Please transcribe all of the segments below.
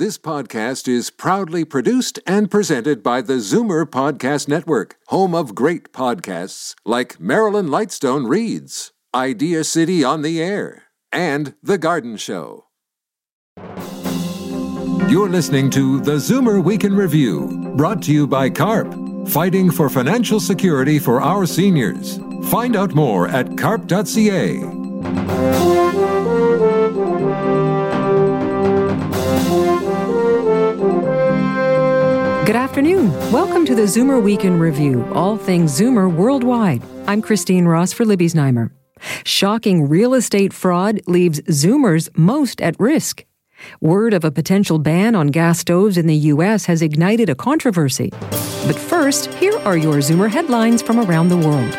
This podcast is proudly produced and presented by the Zoomer Podcast Network, home of great podcasts like Marilyn Lightstone Reads, Idea City on the Air, and The Garden Show. You're listening to the Zoomer Week in Review, brought to you by CARP, fighting for financial security for our seniors. Find out more at carp.ca. Good afternoon. Welcome to the Zoomer Week in Review, all things Zoomer worldwide. I'm Christine Ross for Libby Znaimer. Shocking real estate fraud leaves Zoomers most at risk. Word of a potential ban on gas stoves in the U.S. has ignited a controversy. But first, here are your Zoomer headlines from around the world.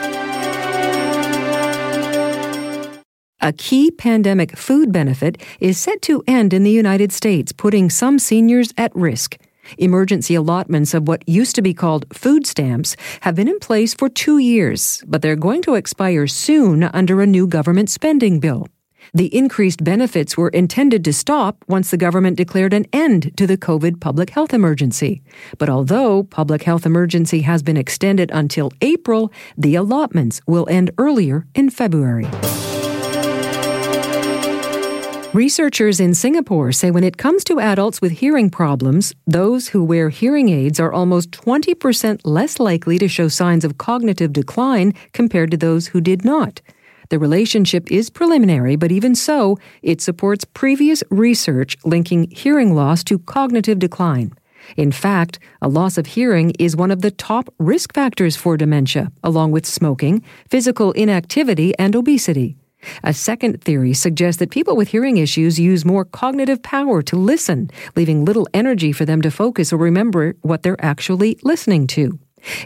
A key pandemic food benefit is set to end in the United States, putting some seniors at risk. Emergency allotments of what used to be called food stamps have been in place for two years, but they're going to expire soon under a new government spending bill. The increased benefits were intended to stop once the government declared an end to the COVID public health emergency. But although public health emergency has been extended until April, the allotments will end earlier in February. Researchers in Singapore say when it comes to adults with hearing problems, those who wear hearing aids are almost 20% less likely to show signs of cognitive decline compared to those who did not. The relationship is preliminary, but even so, it supports previous research linking hearing loss to cognitive decline. In fact, a loss of hearing is one of the top risk factors for dementia, along with smoking, physical inactivity, and obesity. A second theory suggests that people with hearing issues use more cognitive power to listen, leaving little energy for them to focus or remember what they're actually listening to.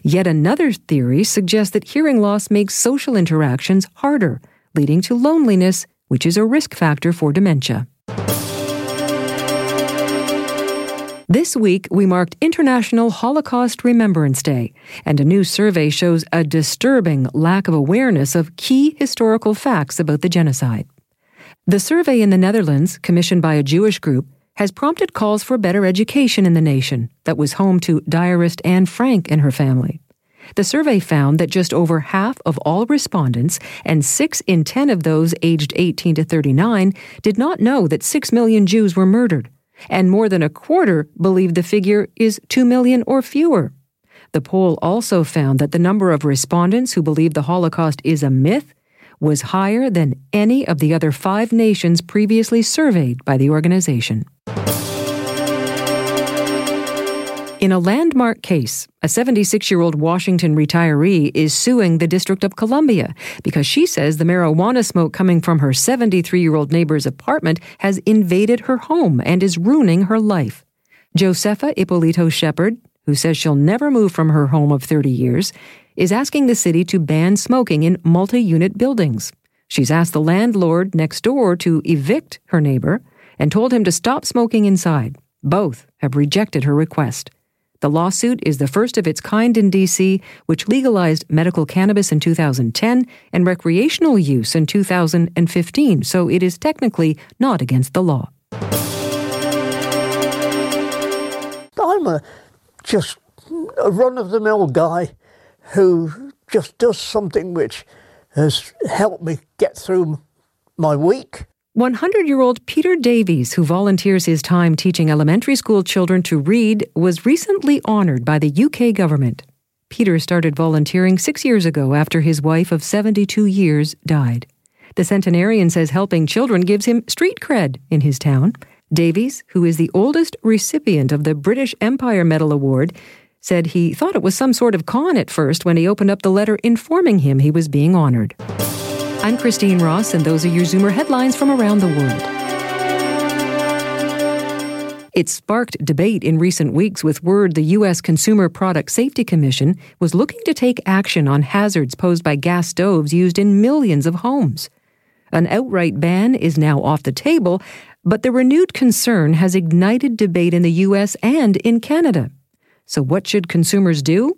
Yet another theory suggests that hearing loss makes social interactions harder, leading to loneliness, which is a risk factor for dementia. This week, we marked International Holocaust Remembrance Day, and a new survey shows a disturbing lack of awareness of key historical facts about the genocide. The survey in the Netherlands, commissioned by a Jewish group, has prompted calls for better education in the nation that was home to diarist Anne Frank and her family. The survey found that just over half of all respondents and 6 in 10 of those aged 18 to 39 did not know that 6 million Jews were murdered and more than a quarter believe the figure is 2 million or fewer. The poll also found that the number of respondents who believe the Holocaust is a myth was higher than any of the other five nations previously surveyed by the organization. In a landmark case, a 76 year old Washington retiree is suing the District of Columbia because she says the marijuana smoke coming from her 73 year old neighbor's apartment has invaded her home and is ruining her life. Josefa Ippolito Shepherd, who says she'll never move from her home of 30 years, is asking the city to ban smoking in multi unit buildings. She's asked the landlord next door to evict her neighbor and told him to stop smoking inside. Both have rejected her request. The lawsuit is the first of its kind in D.C., which legalized medical cannabis in 2010 and recreational use in 2015, so it is technically not against the law. I'm a just a run of the mill guy who just does something which has helped me get through my week 100 year old Peter Davies, who volunteers his time teaching elementary school children to read, was recently honoured by the UK government. Peter started volunteering six years ago after his wife of 72 years died. The centenarian says helping children gives him street cred in his town. Davies, who is the oldest recipient of the British Empire Medal Award, said he thought it was some sort of con at first when he opened up the letter informing him he was being honoured. I'm Christine Ross, and those are your Zoomer headlines from around the world. It sparked debate in recent weeks with word the U.S. Consumer Product Safety Commission was looking to take action on hazards posed by gas stoves used in millions of homes. An outright ban is now off the table, but the renewed concern has ignited debate in the U.S. and in Canada. So, what should consumers do?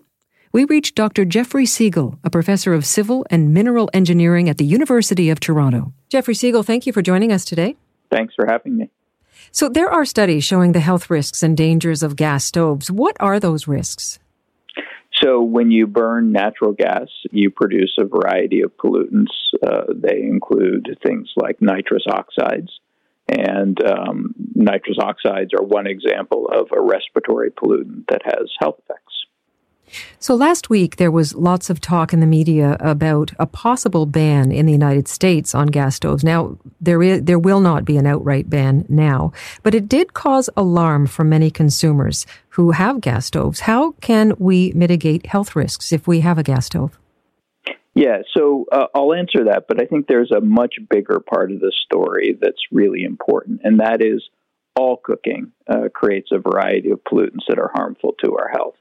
We reached Dr. Jeffrey Siegel, a professor of civil and mineral engineering at the University of Toronto. Jeffrey Siegel, thank you for joining us today. Thanks for having me. So there are studies showing the health risks and dangers of gas stoves. What are those risks? So, when you burn natural gas, you produce a variety of pollutants. Uh, they include things like nitrous oxides, and um, nitrous oxides are one example of a respiratory pollutant that has health effects. So last week there was lots of talk in the media about a possible ban in the United States on gas stoves. Now there is there will not be an outright ban now, but it did cause alarm for many consumers who have gas stoves. How can we mitigate health risks if we have a gas stove? Yeah, so uh, I'll answer that, but I think there's a much bigger part of the story that's really important, and that is all cooking uh, creates a variety of pollutants that are harmful to our health.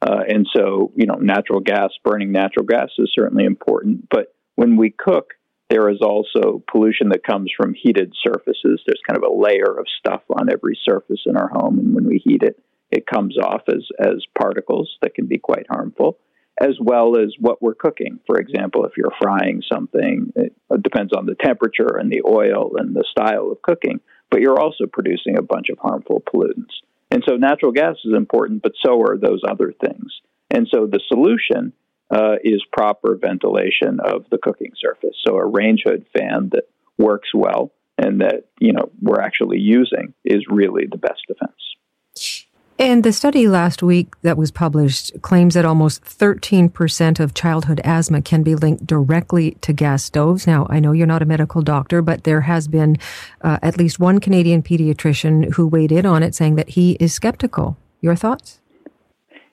Uh, and so, you know, natural gas, burning natural gas is certainly important. But when we cook, there is also pollution that comes from heated surfaces. There's kind of a layer of stuff on every surface in our home. And when we heat it, it comes off as, as particles that can be quite harmful, as well as what we're cooking. For example, if you're frying something, it depends on the temperature and the oil and the style of cooking, but you're also producing a bunch of harmful pollutants. And so natural gas is important, but so are those other things. And so the solution uh, is proper ventilation of the cooking surface. So a range hood fan that works well and that you know we're actually using is really the best defense. And the study last week that was published claims that almost 13% of childhood asthma can be linked directly to gas stoves. Now, I know you're not a medical doctor, but there has been uh, at least one Canadian pediatrician who weighed in on it saying that he is skeptical. Your thoughts?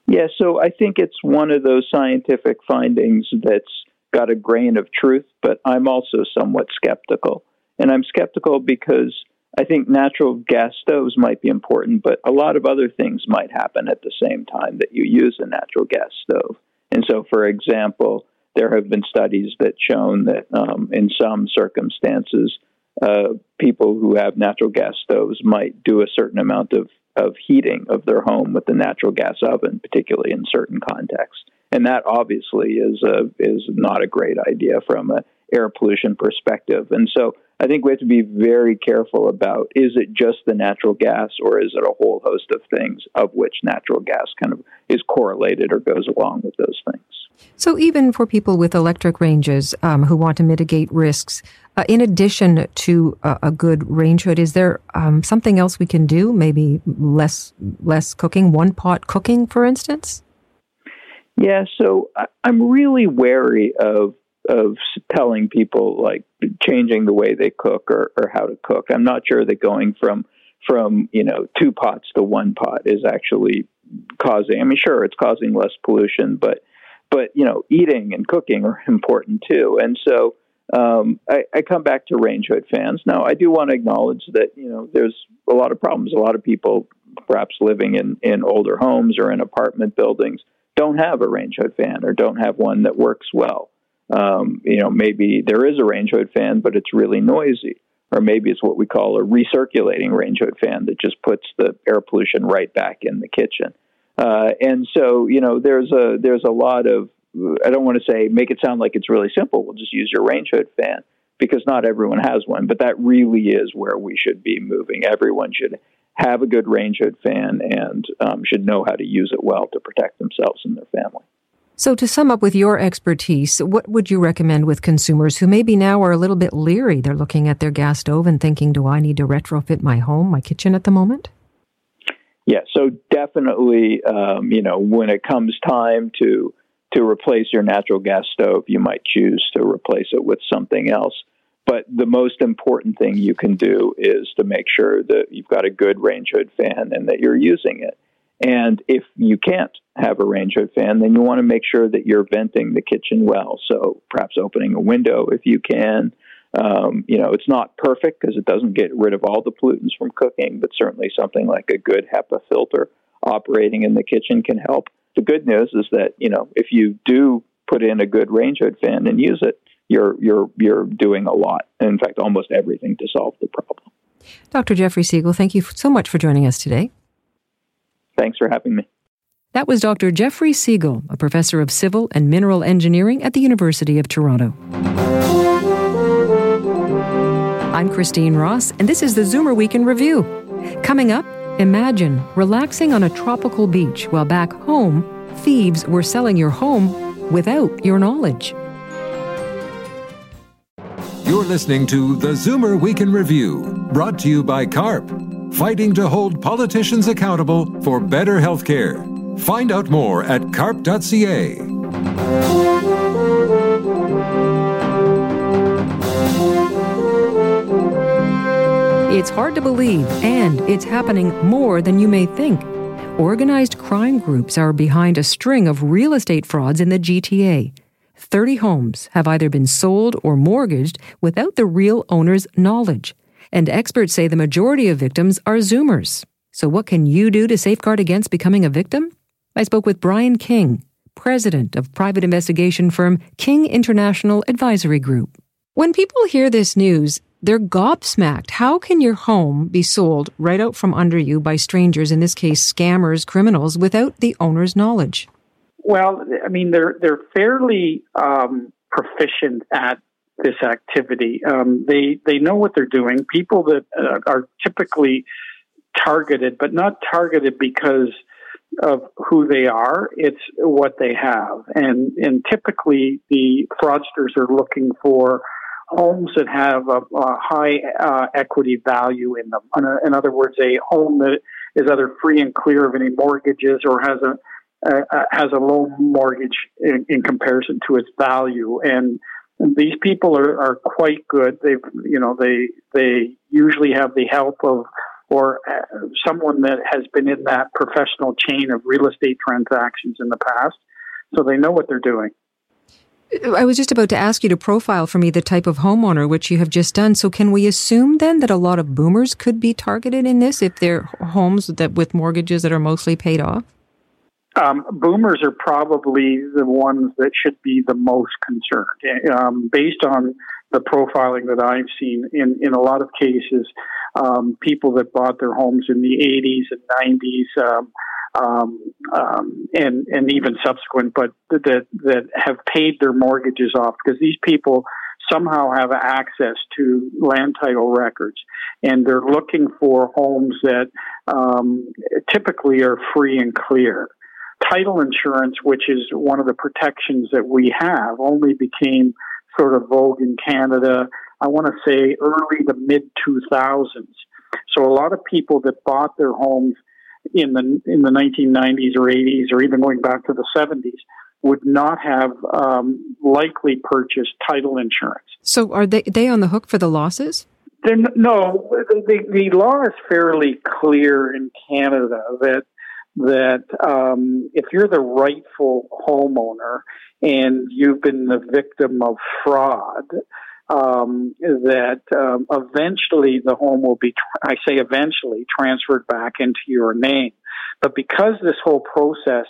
Yeah, so I think it's one of those scientific findings that's got a grain of truth, but I'm also somewhat skeptical. And I'm skeptical because I think natural gas stoves might be important, but a lot of other things might happen at the same time that you use a natural gas stove. And so, for example, there have been studies that shown that um, in some circumstances, uh, people who have natural gas stoves might do a certain amount of, of heating of their home with the natural gas oven, particularly in certain contexts. And that obviously is a, is not a great idea from an air pollution perspective. And so I think we have to be very careful about is it just the natural gas or is it a whole host of things of which natural gas kind of is correlated or goes along with those things. So, even for people with electric ranges um, who want to mitigate risks, uh, in addition to a, a, good range hood, is there um, something else we can do? Maybe less less cooking, one pot cooking, for instance. Yeah, so I'm really wary of of telling people like changing the way they cook or, or how to cook. I'm not sure that going from from you know two pots to one pot is actually causing. I mean, sure, it's causing less pollution, but but you know, eating and cooking are important too. And so um, I, I come back to range hood fans. Now, I do want to acknowledge that you know there's a lot of problems. A lot of people, perhaps living in in older homes or in apartment buildings, don't have a range hood fan or don't have one that works well. Um, you know, maybe there is a range hood fan, but it's really noisy. Or maybe it's what we call a recirculating range hood fan that just puts the air pollution right back in the kitchen. Uh, and so, you know, there's a there's a lot of I don't want to say make it sound like it's really simple. We'll just use your range hood fan because not everyone has one, but that really is where we should be moving. Everyone should have a good range hood fan and um, should know how to use it well to protect themselves and their family. So, to sum up with your expertise, what would you recommend with consumers who maybe now are a little bit leery? They're looking at their gas stove and thinking, do I need to retrofit my home, my kitchen at the moment? Yeah, so definitely, um, you know, when it comes time to to replace your natural gas stove, you might choose to replace it with something else. But the most important thing you can do is to make sure that you've got a good range hood fan and that you're using it. And if you can't have a range hood fan, then you want to make sure that you're venting the kitchen well. So perhaps opening a window if you can. Um, you know, it's not perfect because it doesn't get rid of all the pollutants from cooking, but certainly something like a good HEPA filter operating in the kitchen can help. The good news is that you know if you do put in a good range hood fan and use it, you're you're you're doing a lot. In fact, almost everything to solve the problem. Dr. Jeffrey Siegel, thank you so much for joining us today. Thanks for having me. That was Dr. Jeffrey Siegel, a professor of civil and mineral engineering at the University of Toronto. I'm Christine Ross, and this is the Zoomer Week in Review. Coming up, imagine relaxing on a tropical beach while back home, thieves were selling your home without your knowledge. You're listening to the Zoomer Week in Review, brought to you by CARP, fighting to hold politicians accountable for better health care. Find out more at carp.ca. It's hard to believe, and it's happening more than you may think. Organized crime groups are behind a string of real estate frauds in the GTA. 30 homes have either been sold or mortgaged without the real owner's knowledge. And experts say the majority of victims are Zoomers. So, what can you do to safeguard against becoming a victim? I spoke with Brian King, president of private investigation firm King International Advisory Group. When people hear this news, they're gobsmacked. How can your home be sold right out from under you by strangers, in this case, scammers, criminals, without the owner's knowledge? Well, I mean, they're they're fairly um, proficient at this activity. Um, they they know what they're doing. People that uh, are typically targeted, but not targeted because of who they are. It's what they have, and and typically the fraudsters are looking for homes that have a, a high uh, equity value in them. In other words, a home that is either free and clear of any mortgages or has a uh, uh, has a low mortgage in, in, comparison to its value. And these people are, are quite good. They've you know they they usually have the help of or uh, someone that has been in that professional chain of real estate transactions in the past, so they know what they're doing. I was just about to ask you to profile for me the type of homeowner which you have just done. So can we assume then that a lot of boomers could be targeted in this if they're homes that with mortgages that are mostly paid off? Um, boomers are probably the ones that should be the most concerned, um, based on the profiling that I've seen. In in a lot of cases, um, people that bought their homes in the 80s and 90s. Um, um, um, and and even subsequent, but that that have paid their mortgages off because these people somehow have access to land title records, and they're looking for homes that um, typically are free and clear. Title insurance, which is one of the protections that we have, only became sort of vogue in Canada. I want to say early to mid 2000s. So a lot of people that bought their homes in the in the 1990s or 80s or even going back to the 70s would not have um, likely purchased title insurance. So are they they on the hook for the losses? They're, no, the, the law is fairly clear in Canada that that um, if you're the rightful homeowner and you've been the victim of fraud, um, that um, eventually the home will be, I say eventually, transferred back into your name. But because this whole process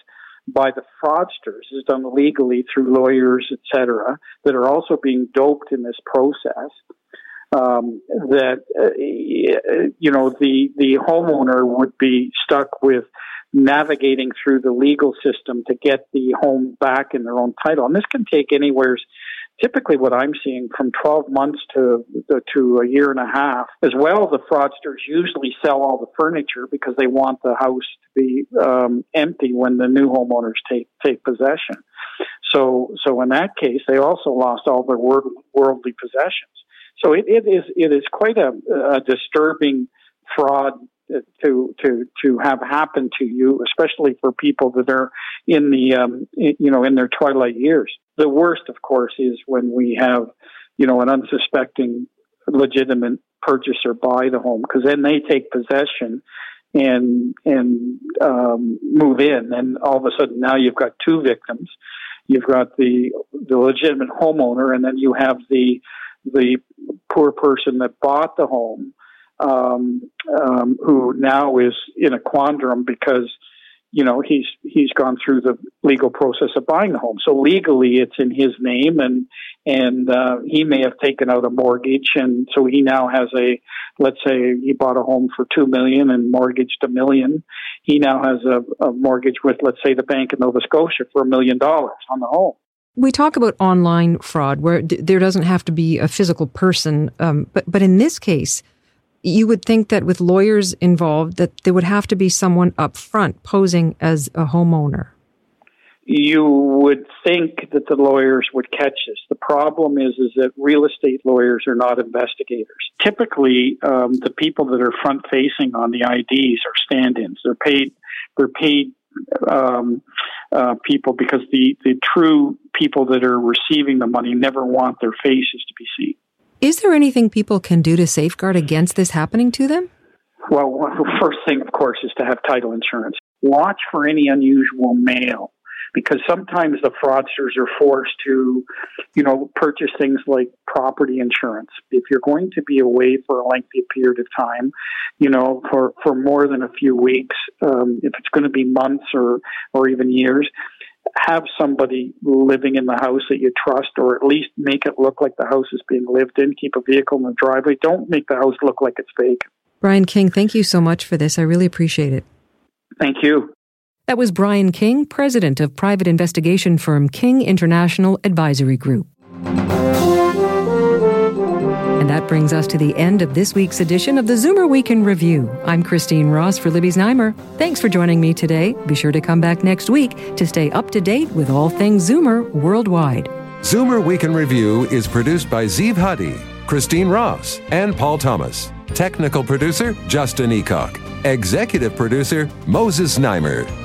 by the fraudsters is done legally through lawyers, etc., that are also being doped in this process, um, that uh, you know the the homeowner would be stuck with navigating through the legal system to get the home back in their own title, and this can take anywhere typically what I'm seeing from 12 months to to a year and a half. As well, the fraudsters usually sell all the furniture because they want the house to be um, empty when the new homeowners take take possession. So, so in that case, they also lost all their worldly possessions. So it, it is it is quite a, a disturbing fraud to to to have happen to you, especially for people that are in the um, you know in their twilight years. The worst, of course, is when we have you know an unsuspecting legitimate purchaser buy the home because then they take possession and and um, move in, and all of a sudden now you've got two victims. You've got the the legitimate homeowner, and then you have the the poor person that bought the home um, um, who now is in a quandrum because you know he's he's gone through the legal process of buying the home. So legally, it's in his name, and and uh, he may have taken out a mortgage, and so he now has a let's say he bought a home for two million and mortgaged a million. He now has a, a mortgage with let's say the Bank of Nova Scotia for a million dollars on the home. We talk about online fraud where d- there doesn't have to be a physical person, um, but but in this case you would think that with lawyers involved, that there would have to be someone up front posing as a homeowner. You would think that the lawyers would catch this. The problem is, is that real estate lawyers are not investigators. Typically, um, the people that are front facing on the IDs are stand-ins. They're paid. They're paid um, uh, people because the, the true people that are receiving the money never want their faces to be seen. Is there anything people can do to safeguard against this happening to them? Well, the first thing, of course, is to have title insurance. Watch for any unusual mail because sometimes the fraudsters are forced to, you know, purchase things like property insurance. If you're going to be away for a lengthy period of time, you know, for, for more than a few weeks, um, if it's going to be months or, or even years, have somebody living in the house that you trust, or at least make it look like the house is being lived in. Keep a vehicle in the driveway. Don't make the house look like it's vacant. Brian King, thank you so much for this. I really appreciate it. Thank you. That was Brian King, president of private investigation firm King International Advisory Group. That brings us to the end of this week's edition of the Zoomer Week in Review. I'm Christine Ross for Libby Znaimer. Thanks for joining me today. Be sure to come back next week to stay up to date with all things Zoomer worldwide. Zoomer Week in Review is produced by Zeev Huddy, Christine Ross, and Paul Thomas. Technical producer, Justin Eacock. Executive producer, Moses Znaimer.